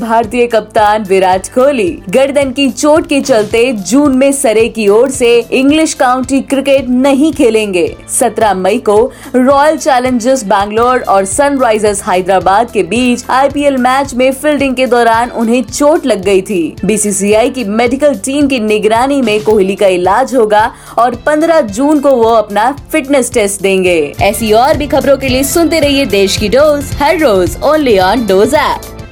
भारतीय कप्तान विराट कोहली गर्दन की चोट के चलते जून में सरे की ओर से इंग्लिश काउंटी क्रिकेट नहीं खेलेंगे। 17 मई को रॉयल चैलेंजर्स बैंगलोर और सनराइजर्स हैदराबाद के बीच आईपीएल मैच में फील्डिंग के दौरान उन्हें चोट लग गई थी। बीसीसीआई की मेडिकल टीम की निगरानी में कोहली का इलाज होगा और 15 जून को वो अपना फिटनेस टेस्ट देंगे। ऐसी और भी खबरों के लिए सुनते रहिए देश की डोज, हर रोज ओनली ऑन डोज ऐप।